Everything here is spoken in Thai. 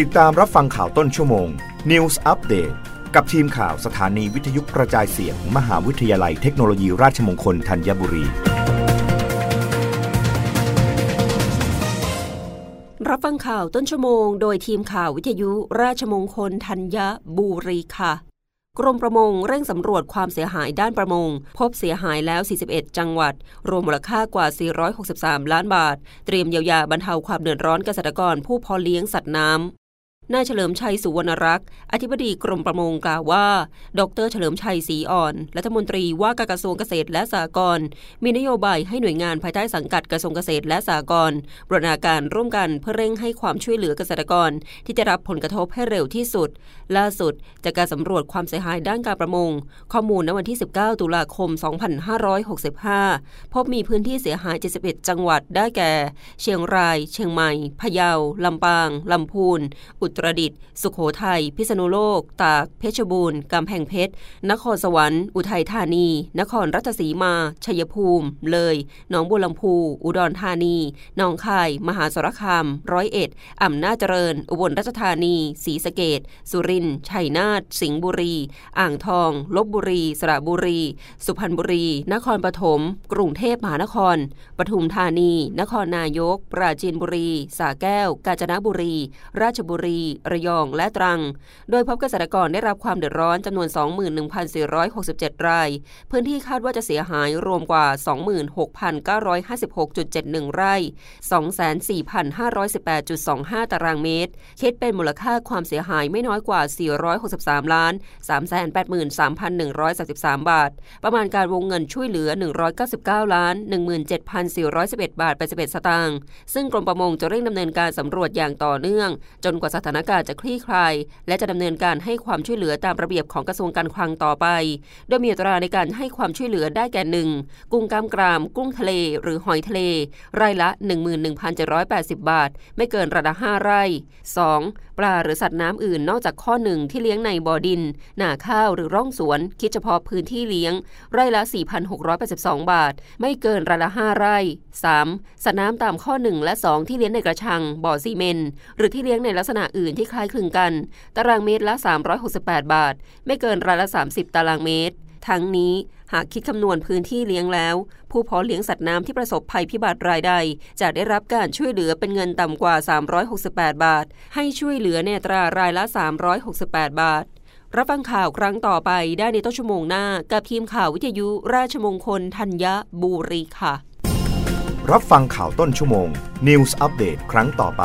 ติดตามรับฟังข่าวต้นชั่วโมง News Update กับทีมข่าวสถานีวิทยุกระจายเสียงมหาวิทยาลัยเทคโนโลยีราชมงคลธัญบุรี รับฟังข่าวต้นชั่วโมง โดยทีมข่าววิทยุราชมงคลธัญบุรีค่ะ กรมประมงเร่งสำรวจความเสียหายด้านประมง พบเสียหายแล้ว 41 จังหวัด รวมมูลค่ากว่า 463 ล้านบาท เตรียมเยียวยาบรรเทาความเดือดร้อนเกษตรกรผู้เพาะเลี้ยงสัตว์น้ำ นายเฉลิมชัยสุวรรณรักษ์ อธิบดีกรมประมงกล่าวว่า ดรเฉลิมชัยศรีอ่อน รัฐมนตรีว่าการกระทรวงเกษตรและสหกรณ์ มีนโยบายให้หน่วยงานภายใต้สังกัดกระทรวงเกษตรและสหกรณ์บรนาการร่วมกันเพื่อเร่งให้ความช่วยเหลือเกษตรกร ที่จะรับผลกระทบให้เร็วที่สุด ล่าสุด จากการสำรวจความเสียหายด้านการประมง ข้อมูลณวันที่ 19 ตุลาคม 2565 พบมีพื้นที่เสียหาย 71 จังหวัดได้แก่ เชียงราย เชียงใหม่ พะเยา ลำปาง ลำพูน อุตรดิตถ์สุโขทัย พิษณุโลก ตาก เพชรบูรณ์ กำแพงเพชร นครสวรรค์ อุทัยธานี นครราชสีมา ชัยภูมิ เลย หนองบัวลำพู อุดรธานี หนองคาย มหาสารคาม ร้อยเอ็ดอ่ำนาจเจริญ อุบลราชธานี ศรีสะเกดสุรินทร์ ชัยนาท สิงห์บุรี อ่างทอง ลบบุรี สระบุรี สุพรรณบุรี นครปฐม กรุงเทพมหานคร ปทุมธานี นครนายก ปราจีนบุรีสาแก้ว กาญจนบุรี ราชบุรีระยอง และตรัง โดยพบเกษตรกรได้รับความเดือดร้อนจำนวน 21,467 ราย พื้นที่คาดว่าจะเสียหายรวมกว่า 26,956.71 ไร่ 24,518.25 ตารางเมตร คิดเป็นมูลค่าความเสียหายไม่น้อยกว่า 463 ล้าน 383,133 บาท ประมาณการวงเงินช่วยเหลือ 199 ล้าน 17,411 บาท81สตางค์ ซึ่งกรมประมงจะเร่งดำเนินการสำรวจอย่างต่อเนื่อง จนกว่าสถานการณ์จะคลี่คลาย และจะดำเนินการให้ความช่วยเหลือตามระเบียบของกระทรวงการคลังต่อไป โดยมีอัตราในการให้ความช่วยเหลือได้แก่หนึ่งกุ้งกล้ามกราม กุ้งทะเล หรือหอยทะเลรายละ 11,780 บาท ไม่เกินระดับ5ไร่ 2. ปลาหรือสัตว์น้ำอื่นนอกจากข้อหนึ่งที่เลี้ยงในบ่อดิน หนาข้าวหรือร่องสวน คิดเฉพาะพื้นที่เลี้ยง ไร่ละ 4,682 บาท ไม่เกินระดับ5ไร่ 3. สัตว์น้ำตามข้อ 1 และ 2 ที่เลี้ยงในกระชัง บ่อซีเมนต์หรือที่เลี้ยงในลักษณะอื่นที่คล้ายคลึงกัน ตารางเมตรละ 368 บาท ไม่เกินรายละ 30 ตารางเมตร ทั้งนี้หากคิดคำนวณพื้นที่เลี้ยงแล้ว ผู้เพาะเลี้ยงสัตว์น้ำที่ประสบภัยพิบัติรายใด จะได้รับการช่วยเหลือเป็นเงินต่ำกว่า 368 บาท ให้ช่วยเหลือในตรารายละ 368 บาท รับฟังข่าวครั้งต่อไปได้ในต้นชั่วโมงหน้า กับทีมข่าววิทยุราชมงคลธัญบุรีค่ะ รับฟังข่าวต้นชั่วโมง News อัปเดตครั้งต่อไป